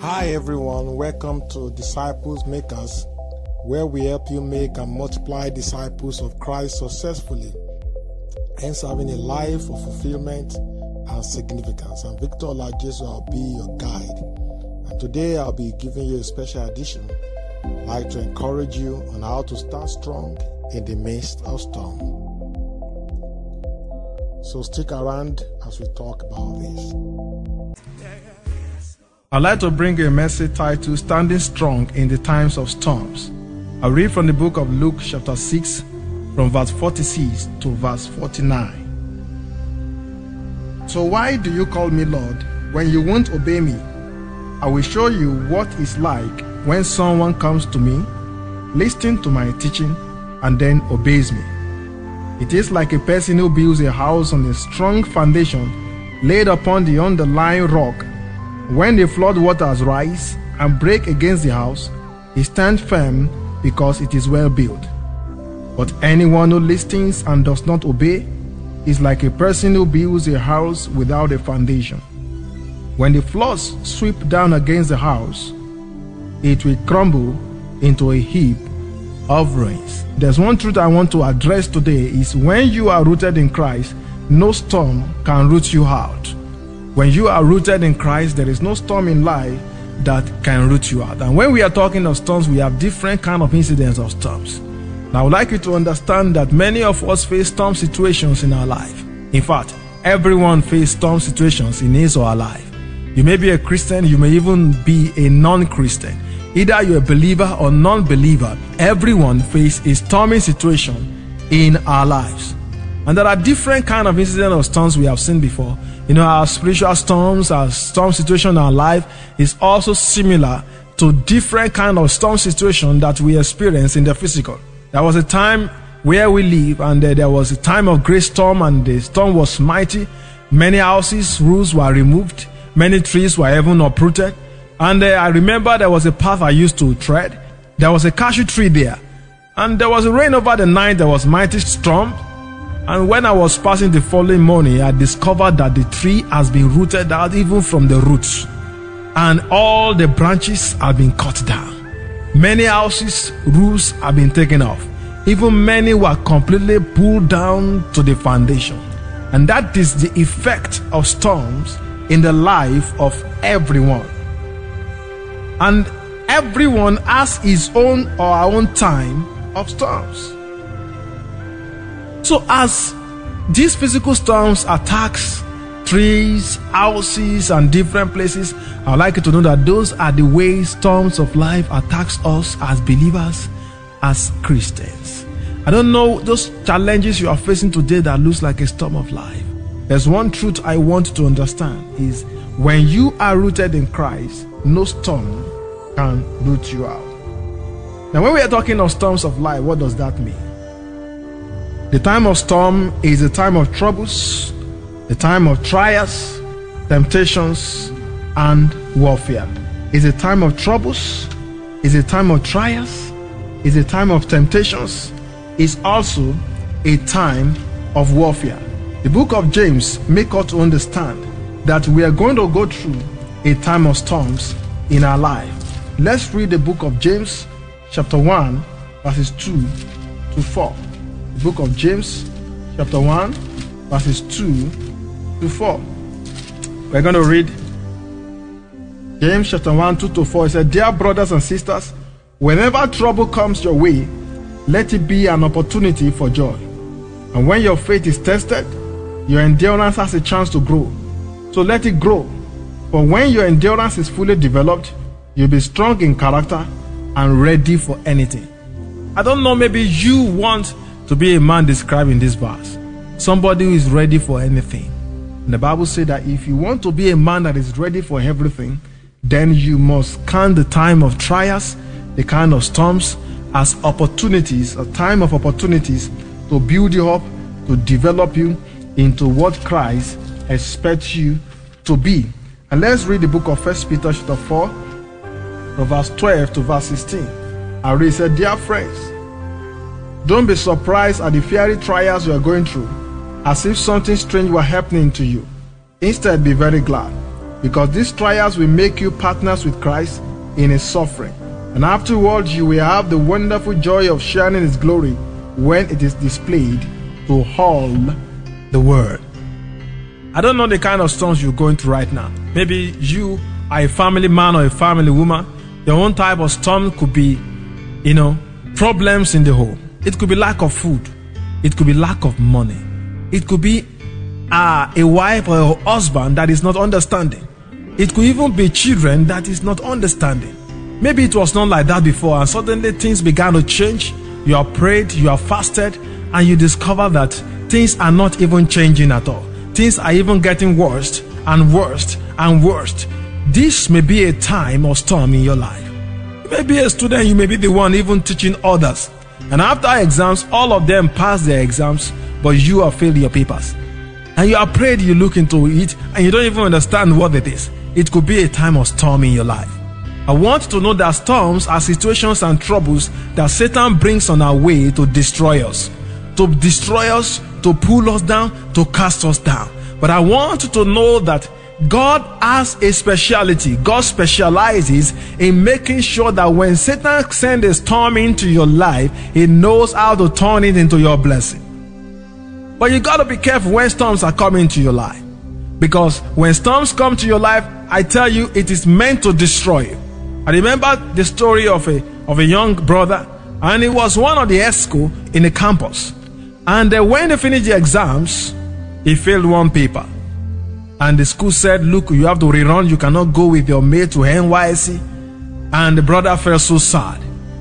Hi everyone, welcome to Disciples Makers, where we help you make and multiply disciples of Christ successfully, hence having a life of fulfillment and significance. And Victor Olajesu, I'll be your guide. And today I'll be giving you a special edition. I'd like to encourage you on how to start strong in the midst of storm. So stick around as we talk about this. I'd like to bring a message titled Standing Strong in the Times of Storms. I read from the book of Luke, chapter 6, from verse 46 to verse 49. So, why do you call me Lord when you won't obey me? I will show you what it's like when someone comes to me, listens to my teaching, and then obeys me. It is like a person who builds a house on a strong foundation laid upon the underlying rock when the flood waters rise and break against the house, it stands firm because it is well built. But anyone who listens and does not obey is like a person who builds a house without a foundation. When the floods sweep down against the house, it will crumble into a heap of ruins. There's one truth I want to address today is when you are rooted in Christ, no storm can root you out. When you are rooted in Christ, there is no storm in life that can root you out. And when we are talking of storms, we have different kind of incidents of storms. Now, I would like you to understand that many of us face storm situations in our life. In fact, everyone faces storm situations in his or her life. You may be a Christian, you may even be a non-Christian. Either you're a believer or non-believer, everyone faces a stormy situation in our lives. And there are different kind of incidents of storms we have seen before. You know, our spiritual storms, our storm situation in our life is also similar to different kind of storm situation that we experience in the physical. There was a time where we live and uh, there was a time of great storm and the storm was mighty. Many houses, roofs were removed. Many trees were even uprooted. And uh, I remember there was a path I used to tread. There was a cashew tree there. And there was rain over the night. There was mighty storm. And when I was passing the following morning, I discovered that the tree has been rooted out even from the roots. And all the branches have been cut down. Many houses, roofs have been taken off. Even many were completely pulled down to the foundation. And that is the effect of storms in the life of everyone. And everyone has his own or our own time of storms. So as these physical storms attacks trees, houses, and different places, I would like you to know that those are the ways storms of life attacks us as believers, as Christians. I don't know those challenges you are facing today that looks like a storm of life. There's one truth I want to understand is when you are rooted in Christ, no storm can root you out. Now, when we are talking of storms of life, what does that mean? The time of storm is a time of troubles, the time of trials, temptations, and warfare. It's a time of troubles, it's a time of trials, it's a time of temptations, it's also a time of warfare. The book of James make us to understand that we are going to go through a time of storms in our life. Let's read the book of James, chapter 1, verses 2 to 4 the book of James, chapter 1, verses 2 to 4. We're going to read James chapter 1, 2 to 4. It said, Dear brothers and sisters, whenever trouble comes your way, let it be an opportunity for joy. And when your faith is tested, your endurance has a chance to grow. So let it grow. For when your endurance is fully developed, you'll be strong in character and ready for anything. I don't know, maybe you want to be a man described in this verse. Somebody who is ready for anything. And the Bible says that if you want to be a man that is ready for everything, then you must count the time of trials, the kind of storms, as opportunities, a time of opportunities to build you up, to develop you into what Christ expects you to be. And let's read the book of First Peter chapter 4, from verse 12 to verse 16. I read, said, Dear friends, don't be surprised at the fiery trials you are going through, as if something strange were happening to you. Instead, be very glad. because these trials will make you partners with Christ in his suffering. And afterwards, you will have the wonderful joy of sharing his glory when it is displayed to all the world. I don't know the kind of storms you're going through right now. Maybe you are a family man or a family woman. Your own type of storm could be, you know, problems in the home. It could be lack of food. It could be lack of money. It could be uh, a wife or a husband that is not understanding. It could even be children that is not understanding. Maybe it was not like that before, and suddenly things began to change. You have prayed, you have fasted, and you discover that things are not even changing at all. Things are even getting worse and worse and worse. This may be a time of storm in your life. You may be a student, you may be the one even teaching others. And after exams, all of them pass their exams, but you have failed your papers. And you are prayed, you look into it, and you don't even understand what it is. It could be a time of storm in your life. I want to know that storms are situations and troubles that Satan brings on our way to destroy us, to destroy us, to pull us down, to cast us down. But I want to know that God has a speciality. God specializes in making sure that when Satan sends a storm into your life, he knows how to turn it into your blessing. But you got to be careful when storms are coming to your life. Because when storms come to your life, I tell you, it is meant to destroy you. I remember the story of a, of a young brother, and he was one of the EXCO in the campus. And uh, when they finished the exams, he failed one paper. And the school said, Look, you have to rerun, you cannot go with your mate to NYSC. And the brother felt so sad.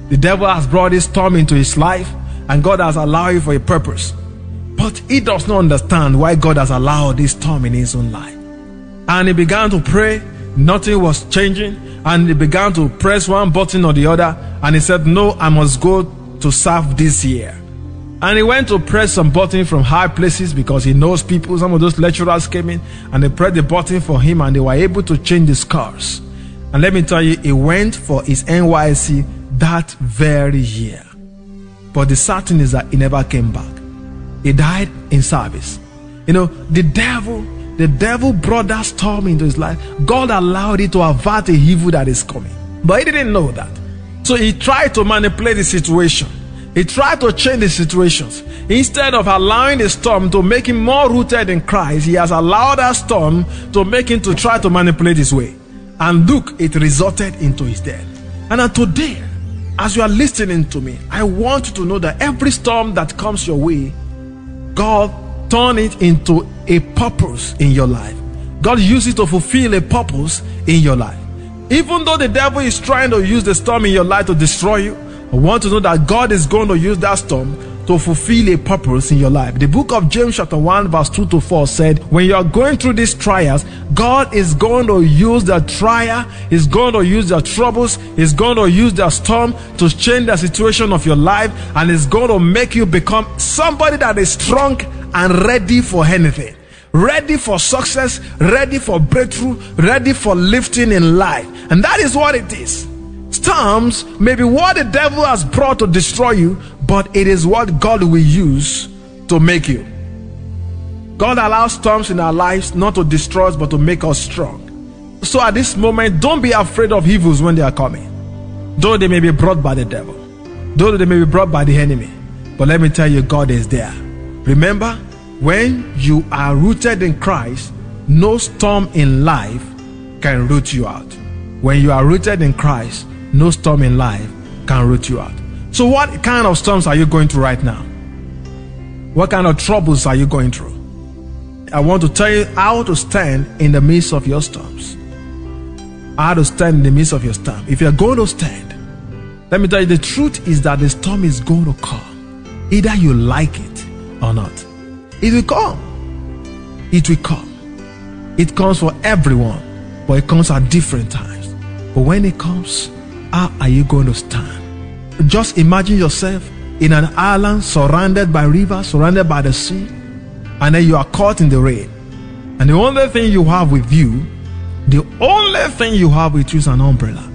The devil has brought this storm into his life, and God has allowed it for a purpose. But he does not understand why God has allowed this storm in his own life. And he began to pray, nothing was changing, and he began to press one button or the other, and he said, No, I must go to serve this year. And he went to press some button from high places because he knows people. Some of those lecturers came in and they pressed the button for him and they were able to change the scores. And let me tell you, he went for his NYSC that very year. But the certain is that he never came back. He died in service. You know, the devil, the devil brought that storm into his life. God allowed it to avert the evil that is coming. But he didn't know that. So he tried to manipulate the situation. He tried to change the situations. Instead of allowing the storm to make him more rooted in Christ, he has allowed that storm to make him to try to manipulate his way. And look, it resulted into his death. And today, as you are listening to me, I want you to know that every storm that comes your way, God turn it into a purpose in your life. God uses it to fulfill a purpose in your life. Even though the devil is trying to use the storm in your life to destroy you, I want to know that God is going to use that storm to fulfill a purpose in your life. The book of James, chapter 1, verse 2 to 4 said, When you are going through these trials, God is going to use the trial, He's going to use the troubles, He's going to use the storm to change the situation of your life, and it's going to make you become somebody that is strong and ready for anything. Ready for success, ready for breakthrough, ready for lifting in life. And that is what it is. Storms may be what the devil has brought to destroy you, but it is what God will use to make you. God allows storms in our lives not to destroy us, but to make us strong. So at this moment, don't be afraid of evils when they are coming. Though they may be brought by the devil, though they may be brought by the enemy. But let me tell you, God is there. Remember, when you are rooted in Christ, no storm in life can root you out. When you are rooted in Christ, no storm in life can root you out. So, what kind of storms are you going through right now? What kind of troubles are you going through? I want to tell you how to stand in the midst of your storms. How to stand in the midst of your storm. If you're going to stand, let me tell you the truth is that the storm is going to come. Either you like it or not. It will come. It will come. It comes for everyone, but it comes at different times. But when it comes, how are you going to stand? Just imagine yourself in an island surrounded by rivers, surrounded by the sea, and then you are caught in the rain. And the only thing you have with you, the only thing you have with you is an umbrella.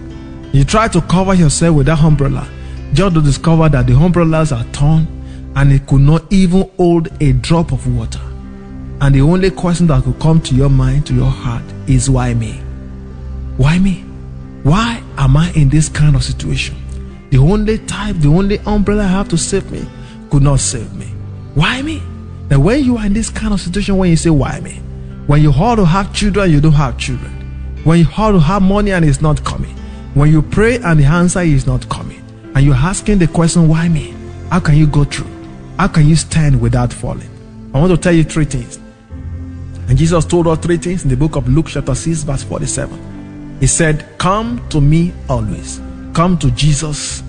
You try to cover yourself with that umbrella, just to discover that the umbrellas are torn and it could not even hold a drop of water. And the only question that could come to your mind, to your heart, is why me? Why me? Why am I in this kind of situation? The only type, the only umbrella I have to save me could not save me. Why me? Now, when you are in this kind of situation, when you say, Why me? When you ought to have children, you don't have children. When you ought to have money and it's not coming. When you pray and the answer is not coming. And you're asking the question, Why me? How can you go through? How can you stand without falling? I want to tell you three things. And Jesus told us three things in the book of Luke, chapter 6, verse 47. He said, Come to me always. Come to Jesus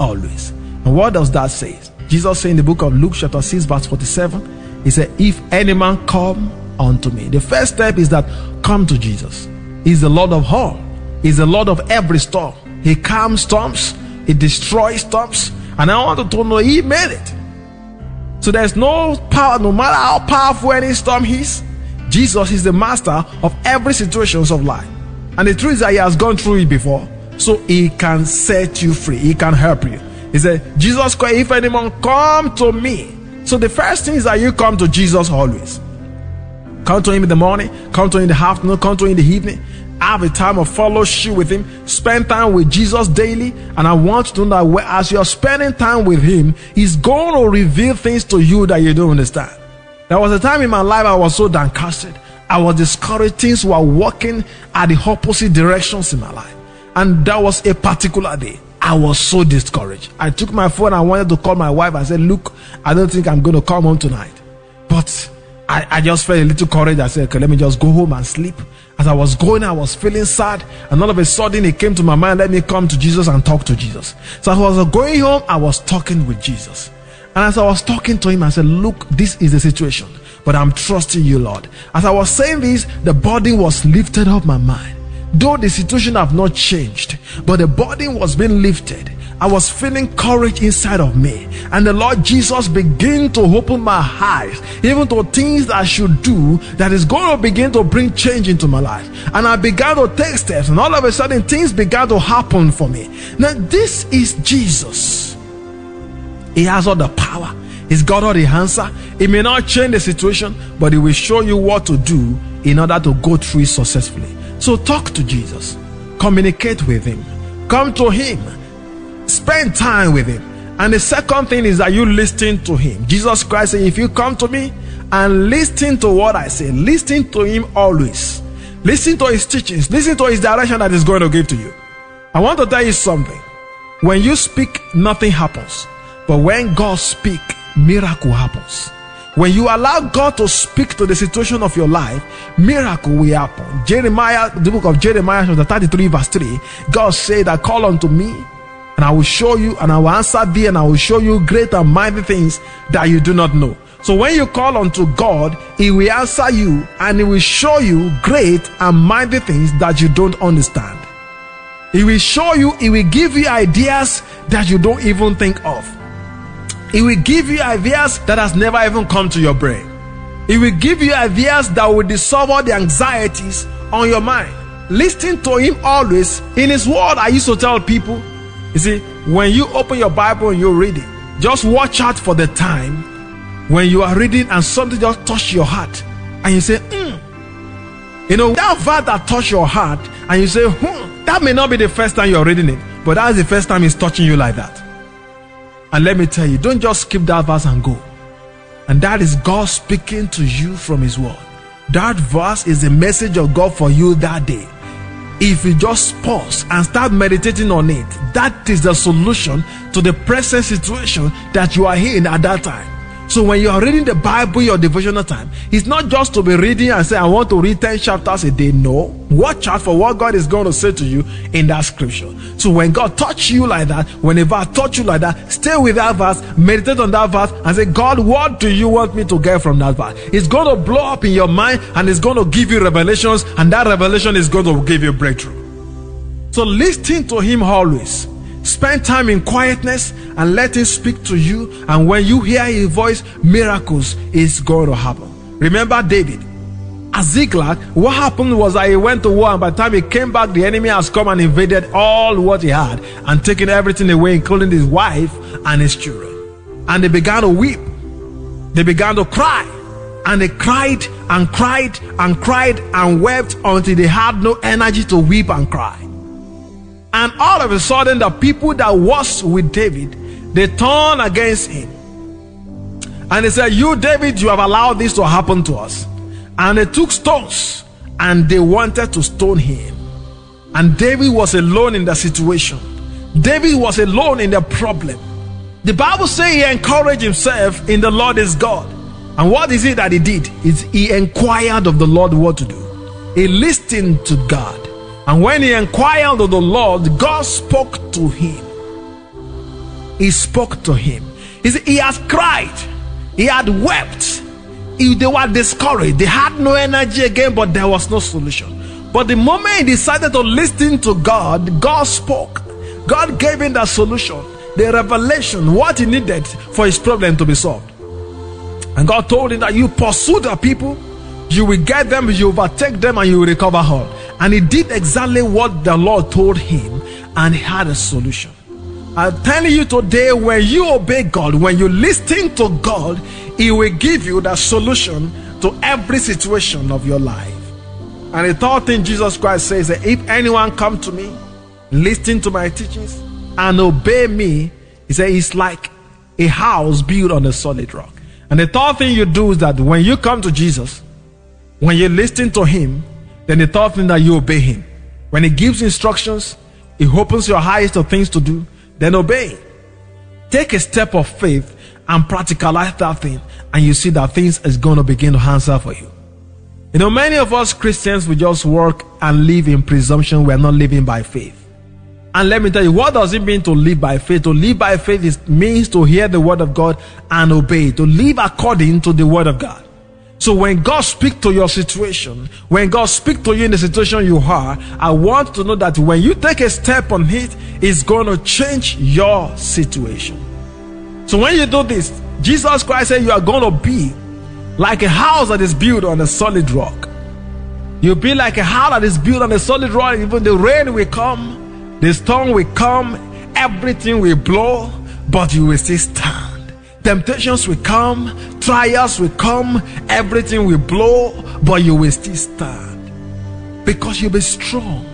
always. And what does that say? Jesus said in the book of Luke, chapter 6, verse 47, He said, If any man come unto me. The first step is that come to Jesus. He's the Lord of all, He's the Lord of every storm. He calms storms, He destroys storms. And I want to know He made it. So there's no power, no matter how powerful any storm is, Jesus is the master of every situations of life. And the truth is that he has gone through it before. So he can set you free. He can help you. He said, Jesus, Christ, if anyone come to me. So the first thing is that you come to Jesus always. Come to him in the morning, come to him in the afternoon, come to him in the evening. Have a time of fellowship with him. Spend time with Jesus daily. And I want you to know that as you're spending time with him, he's going to reveal things to you that you don't understand. There was a time in my life I was so downcasted. I was discouraged. Things were working at the opposite directions in my life. And that was a particular day. I was so discouraged. I took my phone. I wanted to call my wife. I said, Look, I don't think I'm going to come home tonight. But I, I just felt a little courage. I said, Okay, let me just go home and sleep. As I was going, I was feeling sad. And all of a sudden, it came to my mind, let me come to Jesus and talk to Jesus. So I was going home, I was talking with Jesus. And as I was talking to him, I said, Look, this is the situation, but I'm trusting you, Lord. As I was saying this, the burden was lifted off my mind. Though the situation have not changed, but the burden was being lifted. I was feeling courage inside of me. And the Lord Jesus began to open my eyes, even to things that I should do that is going to begin to bring change into my life. And I began to take steps, and all of a sudden, things began to happen for me. Now, this is Jesus. He has all the power. He's got all the answer. It may not change the situation, but he will show you what to do in order to go through it successfully. So talk to Jesus. Communicate with him. Come to him. Spend time with him. And the second thing is that you listen to him. Jesus Christ said, if you come to me and listen to what I say, listen to him always. Listen to his teachings. Listen to his direction that he's going to give to you. I want to tell you something. When you speak, nothing happens. But when God speaks, miracle happens. When you allow God to speak to the situation of your life, miracle will happen. Jeremiah, the book of Jeremiah, chapter 33, verse 3, God said that call unto me, and I will show you, and I will answer thee, and I will show you great and mighty things that you do not know. So when you call unto God, He will answer you, and He will show you great and mighty things that you don't understand. He will show you, He will give you ideas that you don't even think of. He will give you ideas that has never even come to your brain. He will give you ideas that will dissolve all the anxieties on your mind. Listen to him always. In his word, I used to tell people, you see, when you open your Bible and you read it, just watch out for the time when you are reading and something just touch your heart and you say, hmm. You know, that verse that touch your heart and you say, hmm, that may not be the first time you're reading it, but that's the first time it's touching you like that. And let me tell you, don't just skip that verse and go. And that is God speaking to you from His Word. That verse is the message of God for you that day. If you just pause and start meditating on it, that is the solution to the present situation that you are in at that time. So when you are reading the Bible, your devotional time, it's not just to be reading and say, I want to read 10 chapters a day. No. Watch out for what God is going to say to you in that scripture. So when God touch you like that, whenever I touch you like that, stay with that verse, meditate on that verse, and say, God, what do you want me to get from that verse? It's going to blow up in your mind and it's going to give you revelations, and that revelation is going to give you breakthrough. So listen to Him always. Spend time in quietness and let Him speak to you. And when you hear His voice, miracles is going to happen. Remember David. At Ziklag, what happened was that he went to war, and by the time he came back, the enemy has come and invaded all what he had and taken everything away, including his wife and his children. And they began to weep. They began to cry. And they cried and cried and cried and wept until they had no energy to weep and cry. And all of a sudden, the people that was with David, they turned against him. And they said, You, David, you have allowed this to happen to us. And they took stones and they wanted to stone him. And David was alone in the situation. David was alone in the problem. The Bible says he encouraged himself in the Lord is God. And what is it that he did? Is he inquired of the Lord what to do. He listened to God. And when he inquired of the Lord, God spoke to him. He spoke to him. He, he has cried. He had wept. He, they were discouraged. They had no energy again, but there was no solution. But the moment he decided to listen to God, God spoke. God gave him the solution, the revelation, what he needed for his problem to be solved. And God told him that you pursue the people, you will get them, you overtake them, and you will recover all. And he did exactly what the Lord told him, and he had a solution. I'm telling you today, when you obey God, when you listen to God, He will give you the solution to every situation of your life. And the third thing Jesus Christ says that if anyone come to me, listen to my teachings, and obey me, he said it's like a house built on a solid rock. And the third thing you do is that when you come to Jesus, when you listen to him, then the third thing that you obey him. When he gives instructions, he opens your eyes to things to do, then obey. Take a step of faith and practicalize that thing, and you see that things is going to begin to answer for you. You know, many of us Christians, we just work and live in presumption. We're not living by faith. And let me tell you, what does it mean to live by faith? To live by faith is, means to hear the word of God and obey, to live according to the word of God. So when God speaks to your situation, when God speaks to you in the situation you are, I want to know that when you take a step on it, it's going to change your situation. So when you do this, Jesus Christ said you are going to be like a house that is built on a solid rock. You'll be like a house that is built on a solid rock. Even the rain will come, the storm will come, everything will blow, but you will still stand. Temptations will come, trials will come, everything will blow, but you will still stand. Because you'll be strong.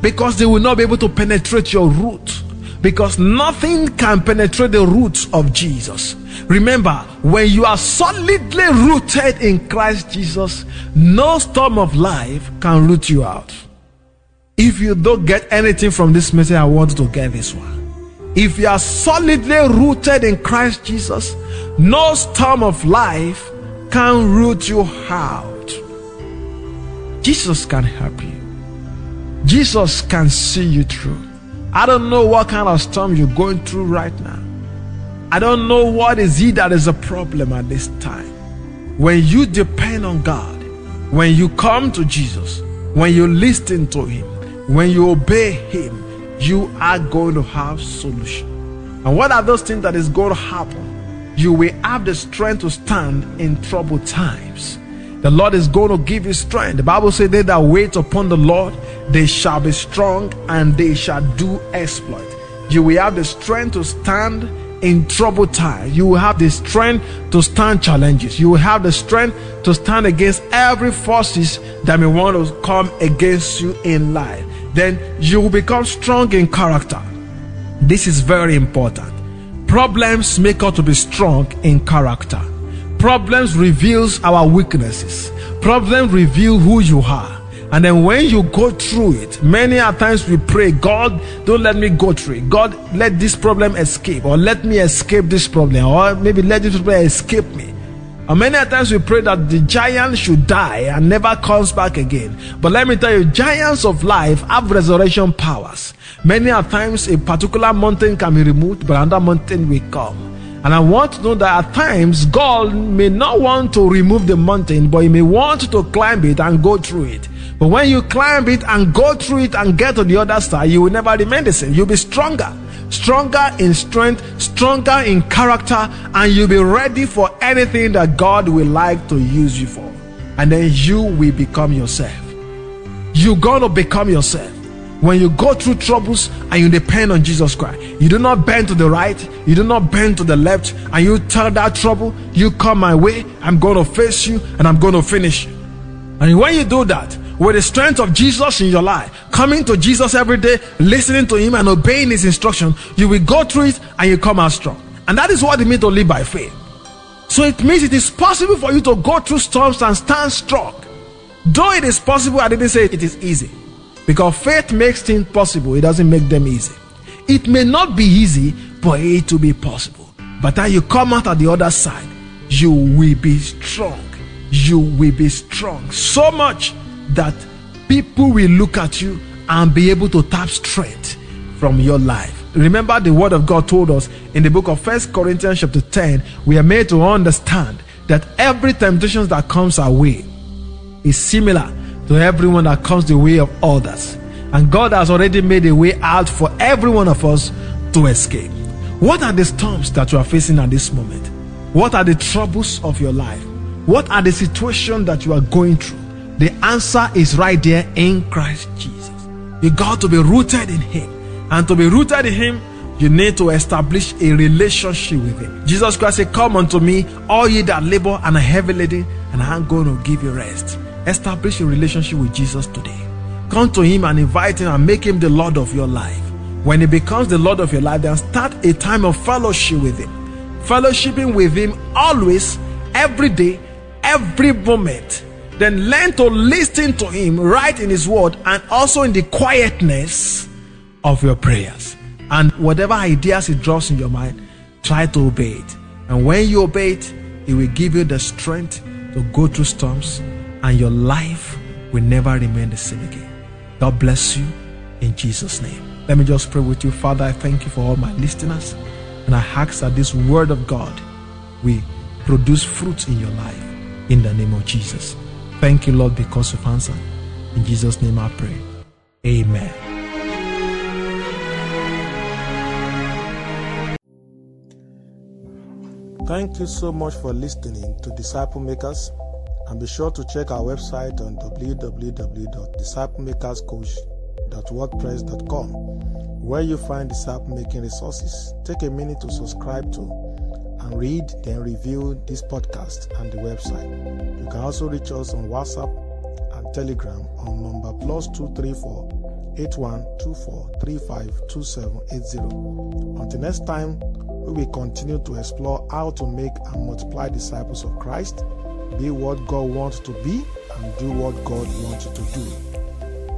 Because they will not be able to penetrate your root. Because nothing can penetrate the roots of Jesus. Remember, when you are solidly rooted in Christ Jesus, no storm of life can root you out. If you don't get anything from this message, I want to get this one. If you are solidly rooted in Christ Jesus, no storm of life can root you out. Jesus can help you. Jesus can see you through. I don't know what kind of storm you're going through right now. I don't know what is it that is a problem at this time. When you depend on God, when you come to Jesus, when you listen to Him, when you obey Him, you are going to have solution. And what are those things that is going to happen? You will have the strength to stand in troubled times. The Lord is going to give you strength. The Bible says they that wait upon the Lord, they shall be strong and they shall do exploit. You will have the strength to stand in troubled times. You will have the strength to stand challenges. You will have the strength to stand against every forces that may want to come against you in life then you will become strong in character. This is very important. Problems make us to be strong in character. Problems reveals our weaknesses. Problems reveal who you are. And then when you go through it, many a times we pray, God, don't let me go through it. God, let this problem escape, or let me escape this problem, or maybe let this problem escape me. And many times we pray that the giant should die and never comes back again. But let me tell you, giants of life have resurrection powers. Many a times a particular mountain can be removed, but another mountain will come. And I want to know that at times God may not want to remove the mountain, but He may want to climb it and go through it. But when you climb it and go through it and get to the other side, you will never remain the same. You'll be stronger stronger in strength, stronger in character, and you'll be ready for anything that God will like to use you for. And then you will become yourself. You're to become yourself. when you go through troubles and you depend on Jesus Christ. You do not bend to the right, you do not bend to the left, and you tell that trouble, you come my way, I'm to face you and I'm to finish you. And when you do that, with the strength of Jesus in your life, coming to Jesus every day, listening to Him and obeying His instruction, you will go through it and you come out strong. And that is what it means to live by faith. So it means it is possible for you to go through storms and stand strong. Though it is possible, I didn't say it is easy. Because faith makes things possible, it doesn't make them easy. It may not be easy, but it will be possible. But then you come out at the other side, you will be strong. You will be strong. So much that people will look at you and be able to tap strength from your life. Remember the word of God told us in the book of First Corinthians chapter 10, we are made to understand that every temptation that comes our way is similar to everyone that comes the way of others. And God has already made a way out for every one of us to escape. What are the storms that you are facing at this moment? What are the troubles of your life? What are the situations that you are going through? The answer is right there in Christ Jesus. You got to be rooted in Him. And to be rooted in Him, you need to establish a relationship with Him. Jesus Christ said, Come unto me, all ye that labor and are heavy laden, and I'm going to give you rest. Establish a relationship with Jesus today. Come to Him and invite Him and make Him the Lord of your life. When He becomes the Lord of your life, then start a time of fellowship with Him. Fellowshipping with Him always, every day, every moment. Then learn to listen to Him right in His Word and also in the quietness of your prayers. And whatever ideas He drops in your mind, try to obey it. And when you obey it, He will give you the strength to go through storms, and your life will never remain the same again. God bless you in Jesus' name. Let me just pray with you. Father, I thank you for all my listeners. And I ask that this word of God will produce fruit in your life in the name of Jesus. Thank you, Lord, because you've answered. In Jesus' name I pray. Amen. Thank you so much for listening to Disciple Makers. And be sure to check our website on www.disciplemakerscoach.wordpress.com where you find disciple making resources. Take a minute to subscribe to and read, then review this podcast and the website. You can also reach us on WhatsApp and Telegram on number plus 234 8124 352780. Until next time, we will continue to explore how to make and multiply disciples of Christ, be what God wants to be, and do what God wants you to do.